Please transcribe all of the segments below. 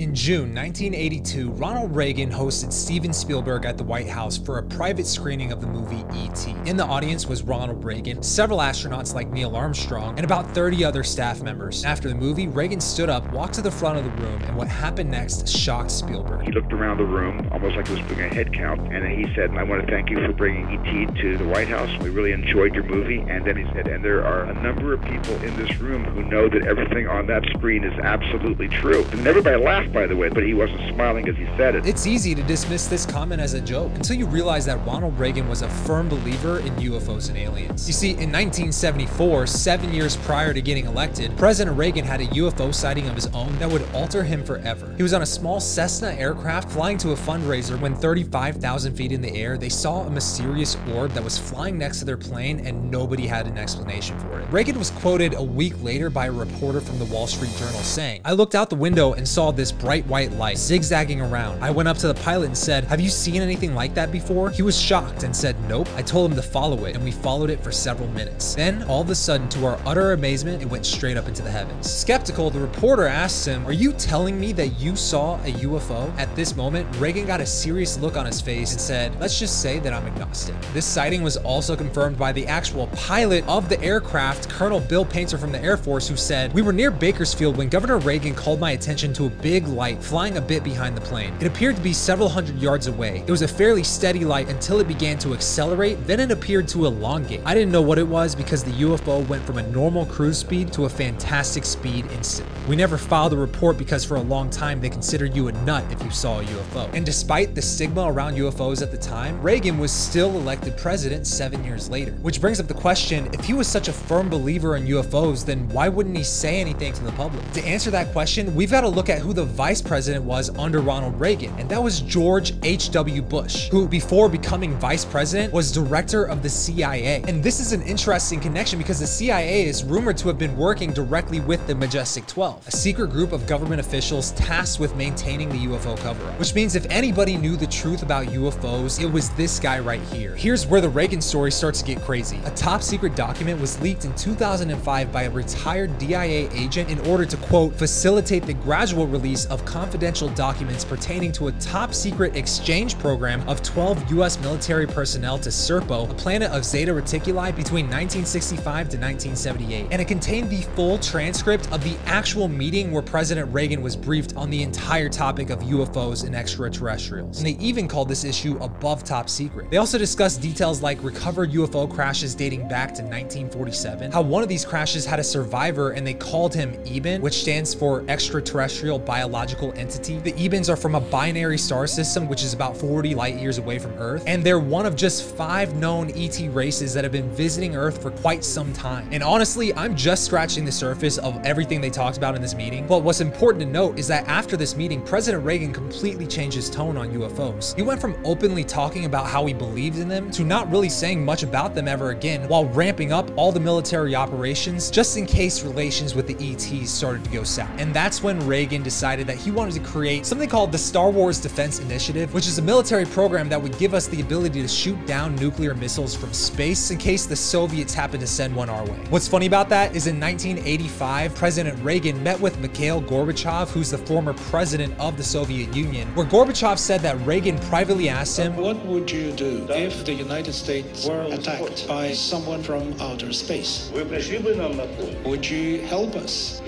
In June 1982, Ronald Reagan hosted Steven Spielberg at the White House for a private screening of the movie E.T. In the audience was Ronald Reagan, several astronauts like Neil Armstrong, and about 30 other staff members. After the movie, Reagan stood up, walked to the front of the room, and what happened next shocked Spielberg. He looked around the room, almost like he was doing a head count, and then he said, I want to thank you for bringing E.T. to the White House. We really enjoyed your movie. And then he said, and there are a number of people in this room who know that everything on that screen is absolutely true. And everybody laughed, by the way, but he wasn't smiling as he said it. It's easy to dismiss this comment as a joke until you realize that Ronald Reagan was a firm believer in UFOs and aliens. You see, in 1974, seven years prior to getting elected, President Reagan had a UFO sighting of his own that would alter him forever. He was on a small Cessna aircraft flying to a fundraiser when 35,000 feet in the air, they saw a mysterious orb that was flying next to their plane and nobody had an explanation for it. Reagan was quoted a week later by a reporter from the Wall Street Journal saying, I looked out the window and saw this bright white light zigzagging around. I went up to the pilot and said, Have you seen anything like that before? He was shocked and said, Nope. I told him to follow it, and we followed it for several minutes. Then, all of a sudden, to our utter amazement, it went straight up into the heavens. Skeptical, the reporter asked him, Are you telling me that you saw a UFO? At this moment, Reagan got a serious look on his face and said, Let's just say that I'm agnostic. This sighting was also confirmed by the actual pilot of the aircraft, Colonel Bill Paynter from the Air Force, who said, We were near Bakersfield when Governor Reagan called my attention to a big light flying a bit behind the plane. It appeared to be several hundred yards away. It was a fairly steady light until it began to accelerate, then it appeared to elongate. I didn't know what it was because the UFO went from a normal cruise speed to a fantastic speed instantly. We never filed a report because for a long time they considered you a nut if you saw a UFO. And despite the stigma around UFOs at the time, Reagan was still elected president seven years later. Which brings up the question if he was such a firm believer in UFOs, then why wouldn't he say anything to the public? To answer that question, we've got to look at who the vice president was under Ronald Reagan, and that was George H.W. Bush, who before becoming vice president was director of the CIA. And this is an interesting connection because the CIA is rumored to have been working directly with the Majestic 12, a secret group of government officials tasked with maintaining the UFO cover up. Which means if anybody knew the truth about UFOs, it was this guy right here. Here's where the Reagan story starts to get crazy. A top secret document was leaked in 2005 by a retired DIA agent in order to, quote, facilitate the gradual release of confidential documents pertaining to a top secret exchange program of 12 U.S. military personnel to Serpo, a planet of Zeta Reticuli, between 1965 to 1978. And it contained the full transcript of the actual meeting where President Reagan was briefed on the entire topic of UFOs and extraterrestrials. And they even called this issue above top secret. They also discussed details like recovered UFO crashes dating back to 1947, how one of these crashes had a survivor and they called him Eben, which stands for extraterrestrial biological entity. The Ebens are from a binary star system, which is about 40 light years away from Earth, and they're one of just five known ET races that have been visiting Earth for quite some time. And honestly, I'm just scratching the surface of everything they talked about in this meeting. But what's important to note is that after this meeting, President Reagan completely changed his tone on UFOs. He went from openly talking about how he believed in them to not really saying much about them ever again, while ramping up all the military operations just in case relations with the ETs started to go south. And that's when Reagan decided that he wanted to create something called the Star Wars Defense Initiative, which is a military program that would give us the ability to shoot down nuclear missiles from space in case the Soviets happen to send one our way. What's funny about that is in 1985, President Reagan met with Mikhail Gorbachev, who's the former president of the Soviet Union, where Gorbachev said that Reagan privately asked him, What would you do if the United States were attacked by someone from outer space? Would you help us?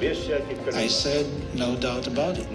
I said, no doubt about it.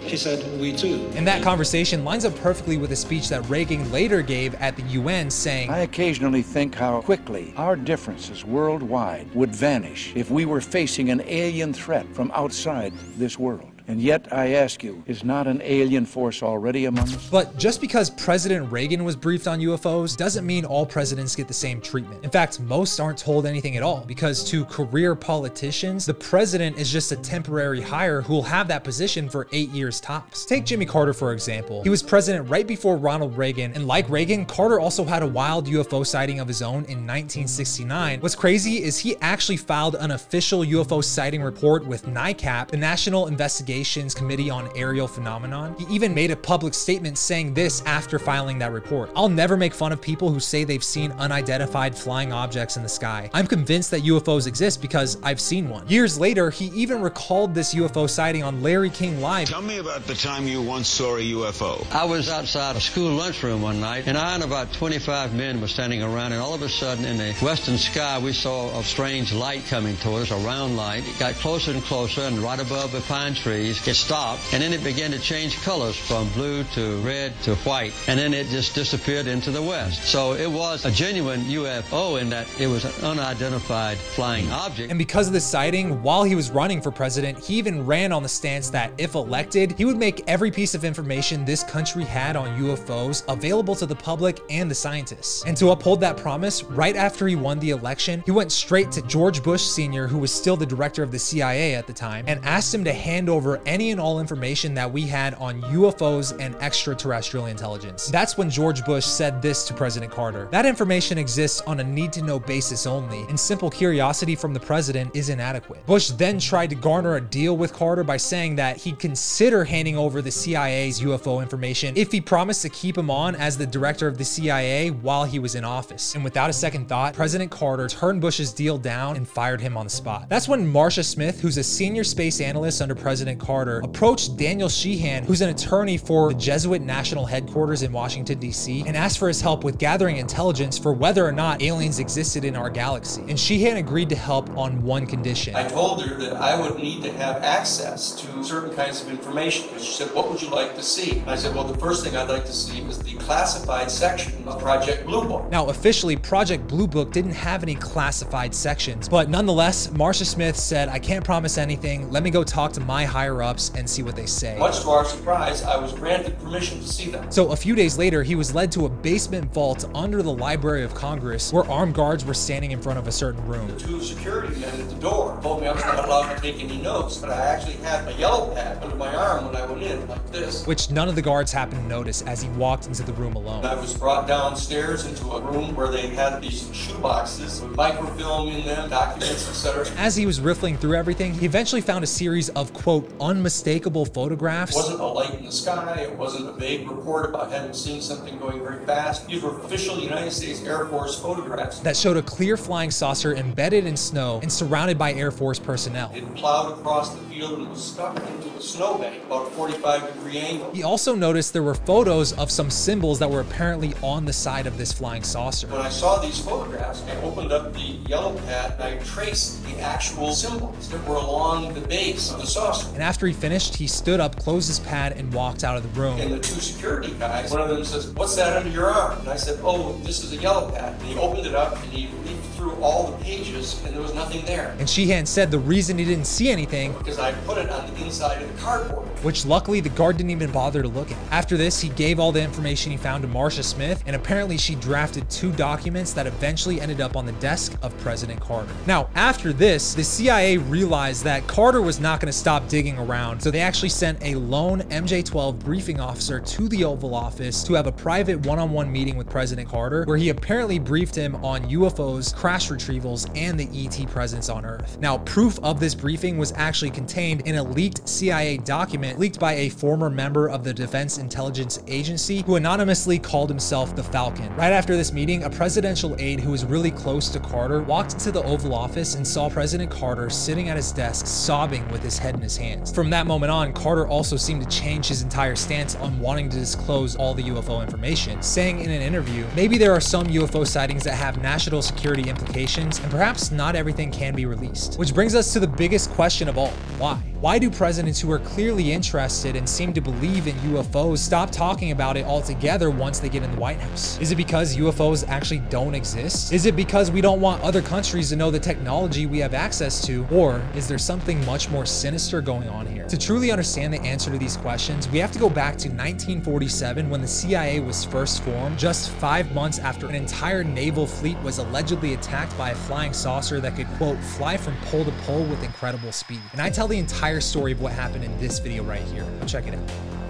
He said, we too. And that conversation lines up perfectly with a speech that Reagan later gave at the UN saying, I occasionally think how quickly our differences worldwide would vanish if we were facing an alien threat from outside this world. And yet, I ask you, is not an alien force already among us? But just because President Reagan was briefed on UFOs doesn't mean all presidents get the same treatment. In fact, most aren't told anything at all because to career politicians, the president is just a temporary hire who will have that position for eight years tops. Take Jimmy Carter, for example. He was president right before Ronald Reagan, and like Reagan, Carter also had a wild UFO sighting of his own in 1969. What's crazy is he actually filed an official UFO sighting report with NICAP, the National Investigation Investigations Committee on Aerial Phenomenon. He even made a public statement saying this after filing that report. I'll never make fun of people who say they've seen unidentified flying objects in the sky. I'm convinced that UFOs exist because I've seen one. Years later, he even recalled this UFO sighting on Larry King Live. Tell me about the time you once saw a UFO. I was outside a school lunchroom one night, and I and about 25 men were standing around, and all of a sudden in the western sky, we saw a strange light coming toward us, a round light. It got closer and closer, and right above the pine it stopped, and then it began to change colors from blue to red to white, and then it just disappeared into the west. So it was a genuine UFO in that it was an unidentified flying object. And because of this sighting, while he was running for president, he even ran on the stance that if elected, he would make every piece of information this country had on UFOs available to the public and the scientists. And to uphold that promise, right after he won the election, he went straight to George Bush Sr., who was still the director of the CIA at the time, and asked him to hand over any and all information that we had on UFOs and extraterrestrial intelligence. That's when George Bush said this to President Carter. That information exists on a need to know basis only, and simple curiosity from the president is inadequate. Bush then tried to garner a deal with Carter by saying that he'd consider handing over the CIA's UFO information if he promised to keep him on as the director of the CIA while he was in office. And without a second thought, President Carter turned Bush's deal down and fired him on the spot. That's when Marcia Smith, who's a senior space analyst under President Carter, approached Daniel Sheehan, who's an attorney for the Jesuit National Headquarters in Washington, D.C., and asked for his help with gathering intelligence for whether or not aliens existed in our galaxy. And Sheehan agreed to help on one condition. I told her that I would need to have access to certain kinds of information. And she said, What would you like to see? And I said, Well, the first thing I'd like to see is the classified section of Project Blue Book. Now, officially, Project Blue Book didn't have any classified sections, but nonetheless, Marcia Smith said, I can't promise anything. Let me go talk to my higher ups and see what they say. Much to our surprise, I was granted permission to see them. So, a few days later, he was led to a basement vault under the Library of Congress where armed guards were standing in front of a certain room. The two security men at the door told me I was not allowed to take any notes, but I actually had a yellow pad under my arm when I went in, like this. Which none of the guards happened to notice as he walked into the room alone. I was brought downstairs into a room where they had these shoe boxes with microfilm in them, documents, etc. As he was riffling through everything, he eventually found a series of, quote, unmistakable photographs. It wasn't a light in the sky, it wasn't a vague report about having seen something going very fast. These were official United States Air Force photographs. That showed a clear flying saucer embedded in snow and surrounded by Air Force personnel. It plowed across the field and was stuck into a snowbank about a 45 degree angle. He also noticed there were photos of some symbols that were apparently on the side of this flying saucer. When I saw these photographs, I opened up the yellow pad and I traced the actual symbols that were along the base of the saucer. And after he finished, he stood up, closed his pad, and walked out of the room. And the two security guys, one of them says, What's that under your arm? And I said, Oh, this is a yellow pad. And he opened it up and he leafed through all the pages and there was nothing there. And Sheehan said the reason he didn't see anything Because I put it on the inside of the cardboard. Which luckily the guard didn't even bother to look at. After this, he gave all the information he found to Marcia Smith, and apparently she drafted two documents that eventually ended up on the desk of President Carter. Now, after this, the CIA realized that Carter was not going to stop digging around, so they actually sent a lone MJ-12 briefing officer to the Oval Office to have a private one-on-one meeting with President Carter, where he apparently briefed him on UFOs, crash retrievals, and the ET presence on Earth. Now, proof of this briefing was actually contained in a leaked CIA document leaked by a former member of the Defense Intelligence Agency who anonymously called himself the Falcon. Right after this meeting, a presidential aide who was really close to Carter walked into the Oval Office and saw President Carter sitting at his desk sobbing with his head in his hands. From that moment on, Carter also seemed to change his entire stance on wanting to disclose all the UFO information, saying in an interview, maybe there are some UFO sightings that have national security implications, and perhaps not everything can be released. Which brings us to the biggest question of all why? Why do presidents who are clearly interested and seem to believe in UFOs stop talking about it altogether once they get in the White House? Is it because UFOs actually don't exist? Is it because we don't want other countries to know the technology we have access to? Or is there something much more sinister going on here? To truly understand the answer to these questions, we have to go back to 1947 when the CIA was first formed, just five months after an entire naval fleet was allegedly attacked by a flying saucer that could, quote, fly from pole to pole with incredible speed. And I tell the entire story of what happened in this video right here. Check it out.